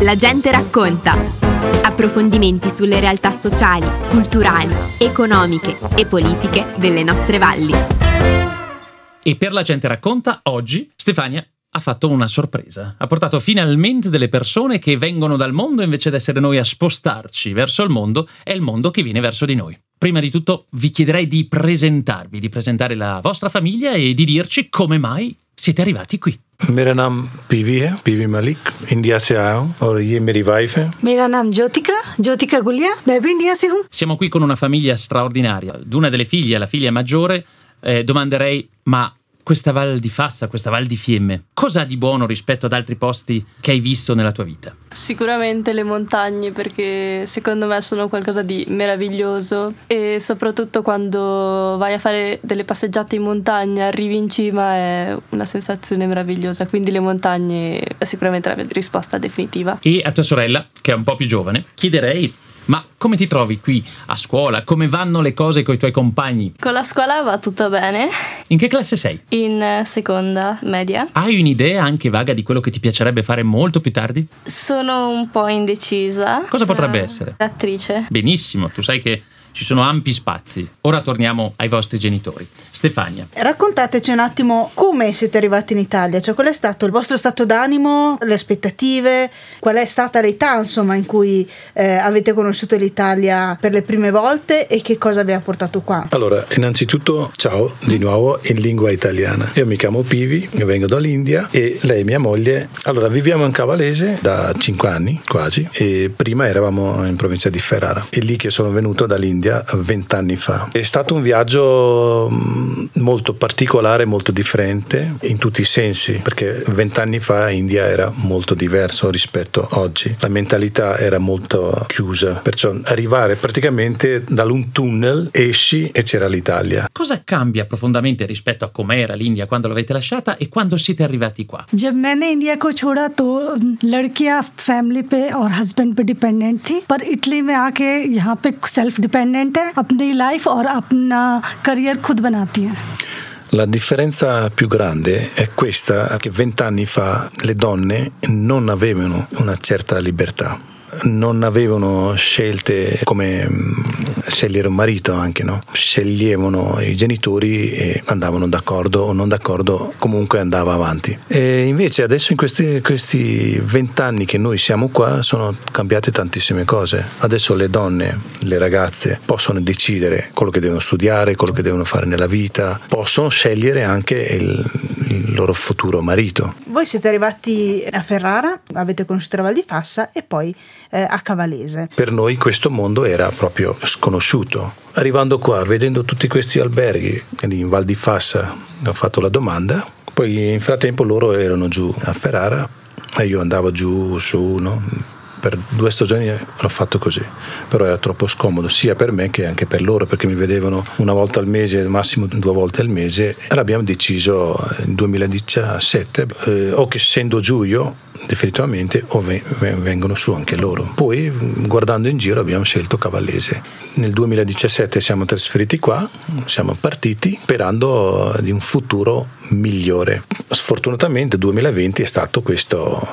La gente racconta. Approfondimenti sulle realtà sociali, culturali, economiche e politiche delle nostre valli. E per la gente racconta, oggi Stefania ha fatto una sorpresa. Ha portato finalmente delle persone che vengono dal mondo invece di essere noi a spostarci verso il mondo, è il mondo che viene verso di noi. Prima di tutto vi chiederei di presentarvi, di presentare la vostra famiglia e di dirci come mai siete arrivati qui. मेरा नाम पीवी है पीवी मलिक इंडिया से आया हूँ और ये मेरी वाइफ है मेरा नाम ज्योतिका ज्योतिका गुलिया मैं भी इंडिया से हूँ Siamo qui con una famiglia straordinaria. Ad una delle figlie, la figlia maggiore, eh, domanderei: ma questa Val di Fassa, questa Val di Fiemme, cosa ha di buono rispetto ad altri posti che hai visto nella tua vita? Sicuramente le montagne perché secondo me sono qualcosa di meraviglioso e soprattutto quando vai a fare delle passeggiate in montagna, arrivi in cima è una sensazione meravigliosa, quindi le montagne è sicuramente la mia risposta definitiva. E a tua sorella, che è un po' più giovane, chiederei: ma come ti trovi qui a scuola? Come vanno le cose con i tuoi compagni? Con la scuola va tutto bene, In che classe sei? in eh, seconda media Hai un'idea anche vaga di quello che ti piacerebbe fare molto più tardi? sono un po' indecisa. Cosa potrebbe Eh, essere? Attrice. Benissimo, tu sai che ci sono ampi spazi. Ora torniamo ai vostri genitori. Stefania, Raccontateci un attimo come siete arrivati in Italia, cioè qual è stato il vostro stato d'animo, le aspettative, qual è stata l'età insomma in cui eh, avete conosciuto l'Italia per le prime volte e che cosa vi ha portato qua. Allora, innanzitutto ciao di nuovo in lingua italiana. Io mi chiamo Pivi, vengo dall'India e lei mia moglie. Allora, viviamo in Cavalese da 5 anni quasi e prima eravamo in provincia di Ferrara. È lì che sono venuto dall'India 20 anni fa. È stato un viaggio mm, molto particolare, molto differente in tutti i sensi, perché 20 anni fa India era molto diverso rispetto a oggi. La mentalità era molto chiusa, perciò arrivare praticamente da un tunnel esci e c'era l'Italia. cosa cambia profondamente rispetto a com'era l'India quando l'avete lasciata e quando siete arrivati qua? जब मैंने India को छोड़ा तो लड़कियां फैमिली पे और हस्बैंड पे डिपेंडेंट थी पर इटली में आके यहाँ पे सेल्फ डिपेंडेंट है अपनी लाइफ और अपना करियर खुद बनाती हैं La differenza più grande è questa che vent'anni fa le donne non avevano una certa libertà. Non avevano scelte come mm, scegliere un marito anche, no? Sceglievano i genitori e andavano d'accordo o non d'accordo, comunque andava avanti. E invece adesso in questi, vent'anni che noi siamo qua sono cambiate tantissime cose. Adesso le donne, le ragazze possono decidere quello che devono studiare, quello che devono fare nella vita, possono scegliere anche il, il loro futuro marito. Voi siete arrivati a Ferrara, avete conosciuto la Val di Fassa e poi eh, a Cavalese. Per noi questo mondo era proprio sconosciuto. Arrivando qua, vedendo tutti questi alberghi, in Val di Fassa, ho fatto la domanda, poi in frattempo loro erano giù a Ferrara e io andavo giù su, no? Per due stagioni l'ho fatto così, però era troppo scomodo sia per me che anche per loro perché mi vedevano una volta al mese, massimo due volte al mese e l'abbiamo deciso nel 2017 eh, o che essendo giù io definitivamente o ve- ve- vengono su anche loro. Poi guardando in giro abbiamo scelto Cavallese. Nel 2017 siamo trasferiti qua, siamo partiti sperando di un futuro migliore. Sfortunatamente 2020 è stato questo,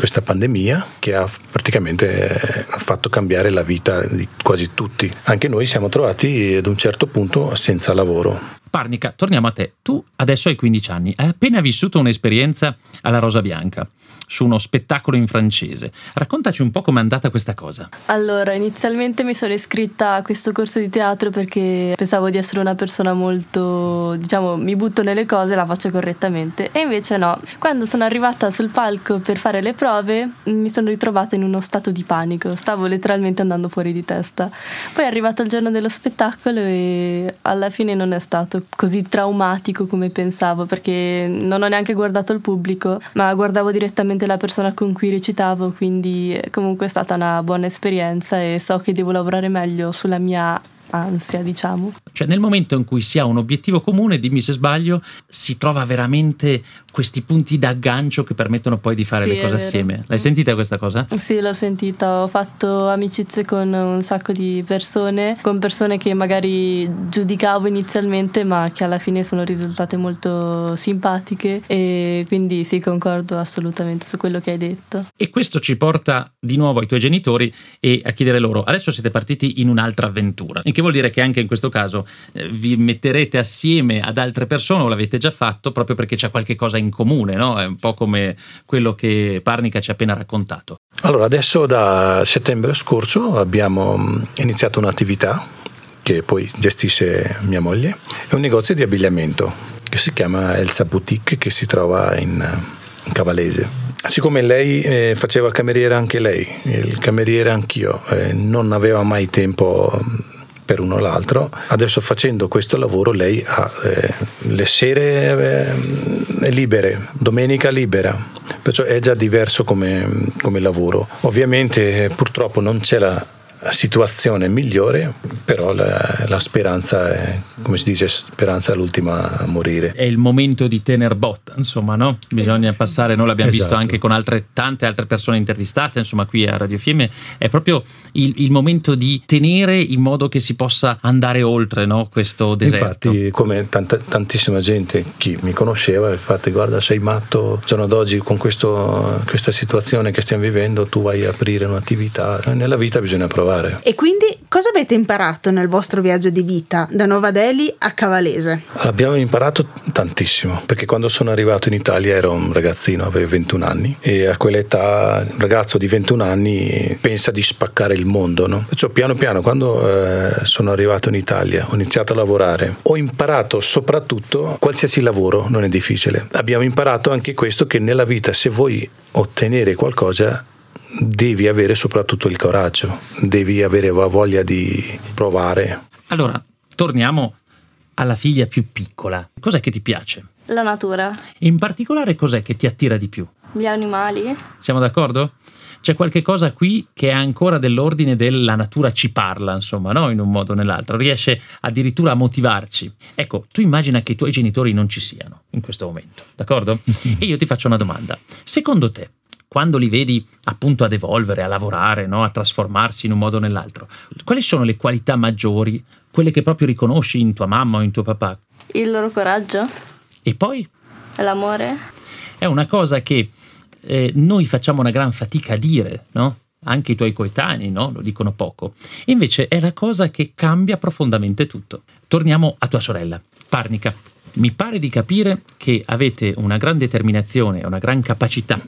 questa pandemia che ha praticamente eh, fatto cambiare la vita di quasi tutti. Anche noi siamo trovati ad un certo punto senza lavoro. Parnica, torniamo a te. Tu adesso hai 15 anni, hai appena vissuto un'esperienza alla Rosa Bianca su uno spettacolo in francese. Raccontaci un po' com'è andata questa cosa. Allora, inizialmente mi sono iscritta a questo corso di teatro perché pensavo di essere una persona molto, diciamo, mi butto nelle cose e la faccio correttamente. E invece no. Quando sono arrivata sul palco per fare le prove, mi sono ritrovata in uno stato di panico. Stavo letteralmente andando fuori di testa. Poi è arrivato il giorno dello spettacolo e alla fine non è stato così traumatico come pensavo perché non ho neanche guardato il pubblico, ma guardavo direttamente la persona con cui recitavo, quindi comunque è stata una buona esperienza e so che devo lavorare meglio sulla mia ansia, diciamo. Cioè nel momento in cui si ha un obiettivo comune, dimmi se sbaglio, si trova veramente questi punti d'aggancio che permettono poi di fare Sì, le cose assieme. L'hai sentita questa cosa? Sì, l'ho sentita, ho fatto amicizie con un sacco di persone, con persone che magari giudicavo inizialmente ma che alla fine sono risultate molto simpatiche e quindi sì, concordo assolutamente su quello che hai detto. E questo ci porta di nuovo ai tuoi genitori e a chiedere loro, adesso siete partiti in un'altra avventura, il che vuol dire che anche in questo caso eh, vi metterete assieme ad altre persone o l'avete già fatto proprio perché c'è qualche cosa in comune, no? È un po' come quello che Parnica ci ha appena raccontato. Allora, adesso da settembre scorso abbiamo mm, iniziato un'attività che poi gestisce mia moglie, è un negozio di abbigliamento che si chiama Elsa Boutique che si trova in, in Cavalese. Siccome lei eh, faceva cameriera anche lei, il cameriere anch'io, eh, non aveva mai tempo mm, per uno o l'altro. Adesso facendo questo lavoro lei ha eh, le sere eh, libere, domenica libera, perciò è già diverso come, come lavoro. Ovviamente eh, purtroppo non c'è la situazione migliore, però la, la speranza è, come si dice, speranza è l'ultima a morire. È il momento di tener botta, insomma, no? Bisogna passare, noi l'abbiamo visto Esatto. anche con altre tante altre persone intervistate, insomma, qui a Radio Fiemme, è proprio il, il momento di tenere in modo che si possa andare oltre, no? Questo deserto. Infatti, come tanta- tantissima gente chi mi conosceva, infatti, guarda, sei matto, giorno d'oggi con questo- questa situazione che stiamo vivendo, tu vai a aprire un'attività. Nella vita bisogna provare. E quindi cosa avete imparato nel vostro viaggio di vita da Nuova Delhi a Cavalese? Abbiamo imparato tantissimo, perché quando sono arrivato in Italia ero un ragazzino, avevo 21 anni e a quell'età un ragazzo di 21 anni pensa di spaccare il mondo, no? Perciò piano piano quando eh, sono arrivato in Italia ho iniziato a lavorare, ho imparato soprattutto qualsiasi lavoro non è difficile. Abbiamo imparato anche questo che nella vita se vuoi ottenere qualcosa devi avere soprattutto il coraggio, devi avere voglia di provare. Allora, torniamo alla figlia più piccola. Cos'è che ti piace? La natura, In particolare cos'è che ti attira di più? gli animali, Siamo d'accordo? C'è qualche cosa qui che è ancora dell'ordine della natura ci parla, insomma, no? In un modo o nell'altro, riesce addirittura a motivarci. Ecco, tu immagina che i tuoi genitori non ci siano in questo momento, d'accordo? E io ti faccio una domanda. Secondo te, quando li vedi appunto ad evolvere, a lavorare, no? a trasformarsi in un modo o nell'altro, quali sono le qualità maggiori, quelle che proprio riconosci in tua mamma o in tuo papà? il loro coraggio, E poi l'amore. è una cosa che eh, noi facciamo una gran fatica a dire, no? Anche i tuoi coetanei no? lo dicono poco. Invece è la cosa che cambia profondamente tutto. Torniamo a tua sorella, Parnica. Mi pare di capire che avete una gran determinazione una gran capacità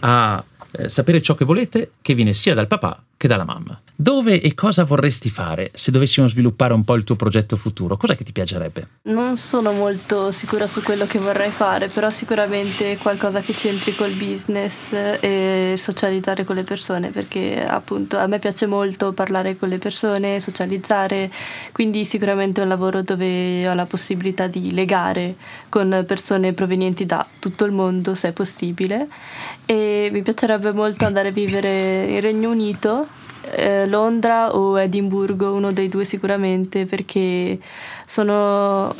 a eh, sapere ciò che volete, che viene sia dal papà che dalla mamma. Dove e cosa vorresti fare se dovessimo sviluppare un po' il tuo progetto futuro? Cos'è che ti piacerebbe? Non sono molto sicura su quello che vorrei fare, però sicuramente qualcosa che c'entri col business e socializzare con le persone, perché appunto a me piace molto parlare con le persone, socializzare, quindi sicuramente un lavoro dove ho la possibilità di legare con persone provenienti da tutto il mondo, se è possibile. E mi piacerebbe molto andare a vivere in Regno Unito eh, Londra o Edimburgo, uno dei due sicuramente, perché sono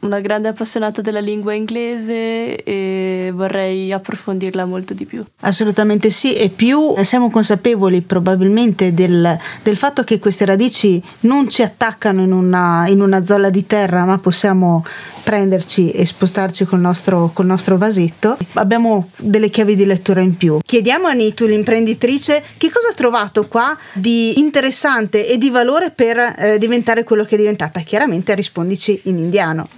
una grande appassionata della lingua inglese e vorrei approfondirla molto di più. Assolutamente sì, e più siamo consapevoli probabilmente del, del fatto che queste radici non ci attaccano in una, in una zolla di terra, ma possiamo prenderci e spostarci col nostro, col nostro vasetto, abbiamo delle chiavi di lettura in più. Chiediamo a Nitu, l'imprenditrice, che cosa ha trovato qua di interessante e di valore per eh, diventare quello che è diventata. Chiaramente rispondici in indiano.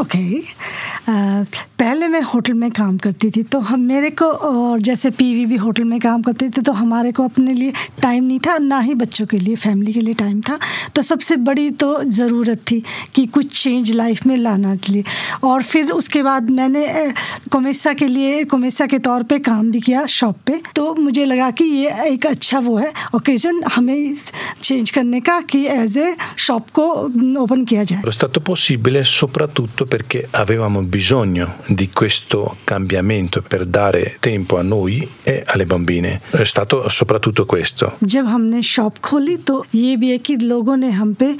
Okay अ, पहले मैं होटल में काम करती थी तो हम मेरे को और जैसे पीवी भी होटल में काम करते थे तो हमारे को अपने लिए टाइम नहीं था ना ही बच्चों के लिए फैमिली के लिए टाइम था। तो सबसे बड़ी तो ज़रूरत थी कि कुछ चेंज लाइफ में लाना के लिए। और फिर उसके बाद मैंने कोमेसा के लिए कोमेसा के तौर पे काम भी किया शॉप पे। तो मुझे लगा कि ये एक अच्छा वो है ओकेजन हमें चेंज करने का कि एज ए शॉप को ओपन किया जाए। È stato possibile soprattutto perché avevamo bisogno di questo cambiamento per dare tempo a noi e alle bambine. È stato soprattutto questo. जब हमने शॉप खोली तो ये भी है कि लोगों ने हम पे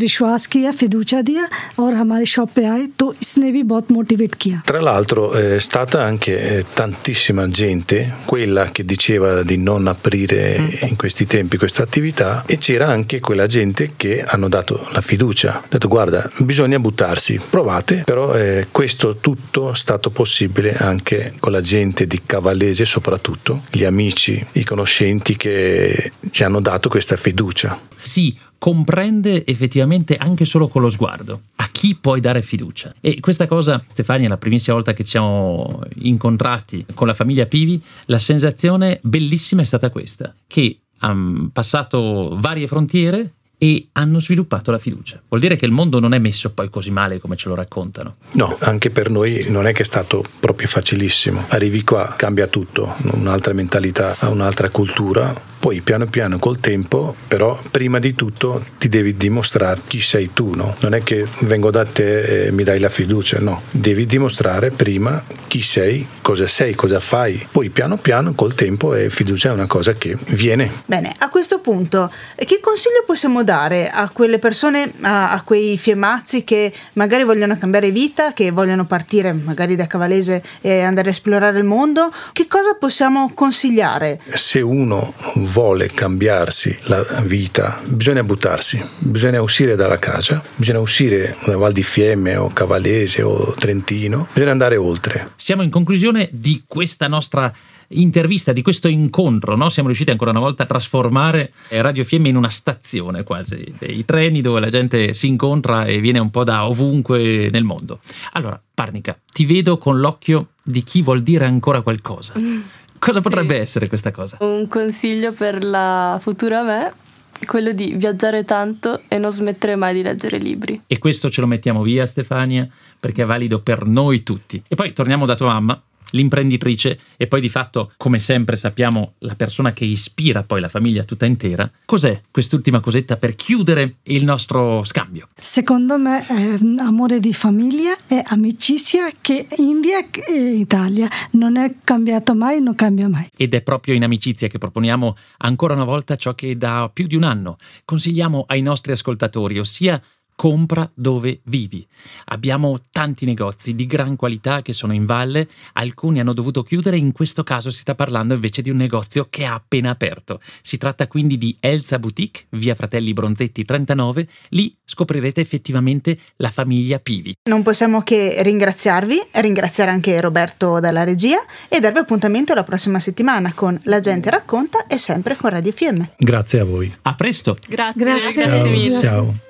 विश्वास किया फिदूचा दिया और हमारे शॉप पे आए तो इसने भी बहुत मोटिवेट किया Tra l'altro è stata anche eh, tantissima gente quella che diceva di non aprire in questi tempi questa attività e c'era anche quella gente che hanno dato la fiducia. Ha detto guarda, bisogna buttarsi, provate, però eh, questo tutto è stato possibile anche con la gente di Cavallese soprattutto, gli amici, i conoscenti che ci hanno dato questa fiducia. Si comprende effettivamente anche solo con lo sguardo a chi puoi dare fiducia. E questa cosa, Stefania, la primissima volta che ci siamo incontrati con la famiglia Pivi, la sensazione bellissima è stata questa, che hanno passato varie frontiere e hanno sviluppato la fiducia. Vuol dire che il mondo non è messo poi così male come ce lo raccontano. No, anche per noi non è che è stato proprio facilissimo. Arrivi qua, cambia tutto, un'altra mentalità, un'altra cultura. Poi piano piano col tempo, però prima di tutto ti devi dimostrare chi sei tu, no? Non è che vengo da te e mi dai la fiducia, no. Devi dimostrare prima chi sei, cosa sei, cosa fai. Poi piano piano col tempo e fiducia è una cosa che viene. Bene, a questo punto che consiglio possiamo dare a quelle persone, a, a quei fiemazzi che magari vogliono cambiare vita, che vogliono partire magari da Cavalese e andare a esplorare il mondo? Che cosa possiamo consigliare? Se uno vuole cambiarsi la vita, bisogna buttarsi, bisogna uscire dalla casa, bisogna uscire da Val di Fiemme o Cavallese o Trentino, bisogna andare oltre. Siamo in conclusione di questa nostra intervista, di questo incontro, no? siamo riusciti ancora una volta a trasformare Radio Fiemme in una stazione quasi, dei treni dove la gente si incontra e viene un po' da ovunque nel mondo. Allora, Parnica, ti vedo con l'occhio di chi vuol dire ancora qualcosa. Cosa potrebbe Sì. essere questa cosa? Un consiglio per la futura me è quello di viaggiare tanto e non smettere mai di leggere libri. E questo ce lo mettiamo via, Stefania, perché è valido per noi tutti. E poi torniamo da tua mamma, l'imprenditrice, e poi di fatto, come sempre sappiamo, la persona che ispira poi la famiglia tutta intera. Cos'è quest'ultima cosetta per chiudere il nostro scambio? Secondo me è amore di famiglia e amicizia che India e Italia non è cambiato mai, non cambia mai. Ed è proprio in amicizia che proponiamo ancora una volta ciò che da più di un anno consigliamo ai nostri ascoltatori, ossia compra dove vivi. Abbiamo tanti negozi di gran qualità che sono in valle, alcuni hanno dovuto chiudere, in questo caso si sta parlando invece di un negozio che ha appena aperto. Si tratta quindi di Elsa Boutique, via Fratelli Bronzetti 39, lì scoprirete effettivamente la famiglia Pivi. Non possiamo che ringraziarvi, ringraziare anche Roberto dalla regia e darvi appuntamento la prossima settimana con La gente racconta e sempre con Radio FM. Grazie a voi. A presto! Grazie, Grazie. grazie mille. Ciao.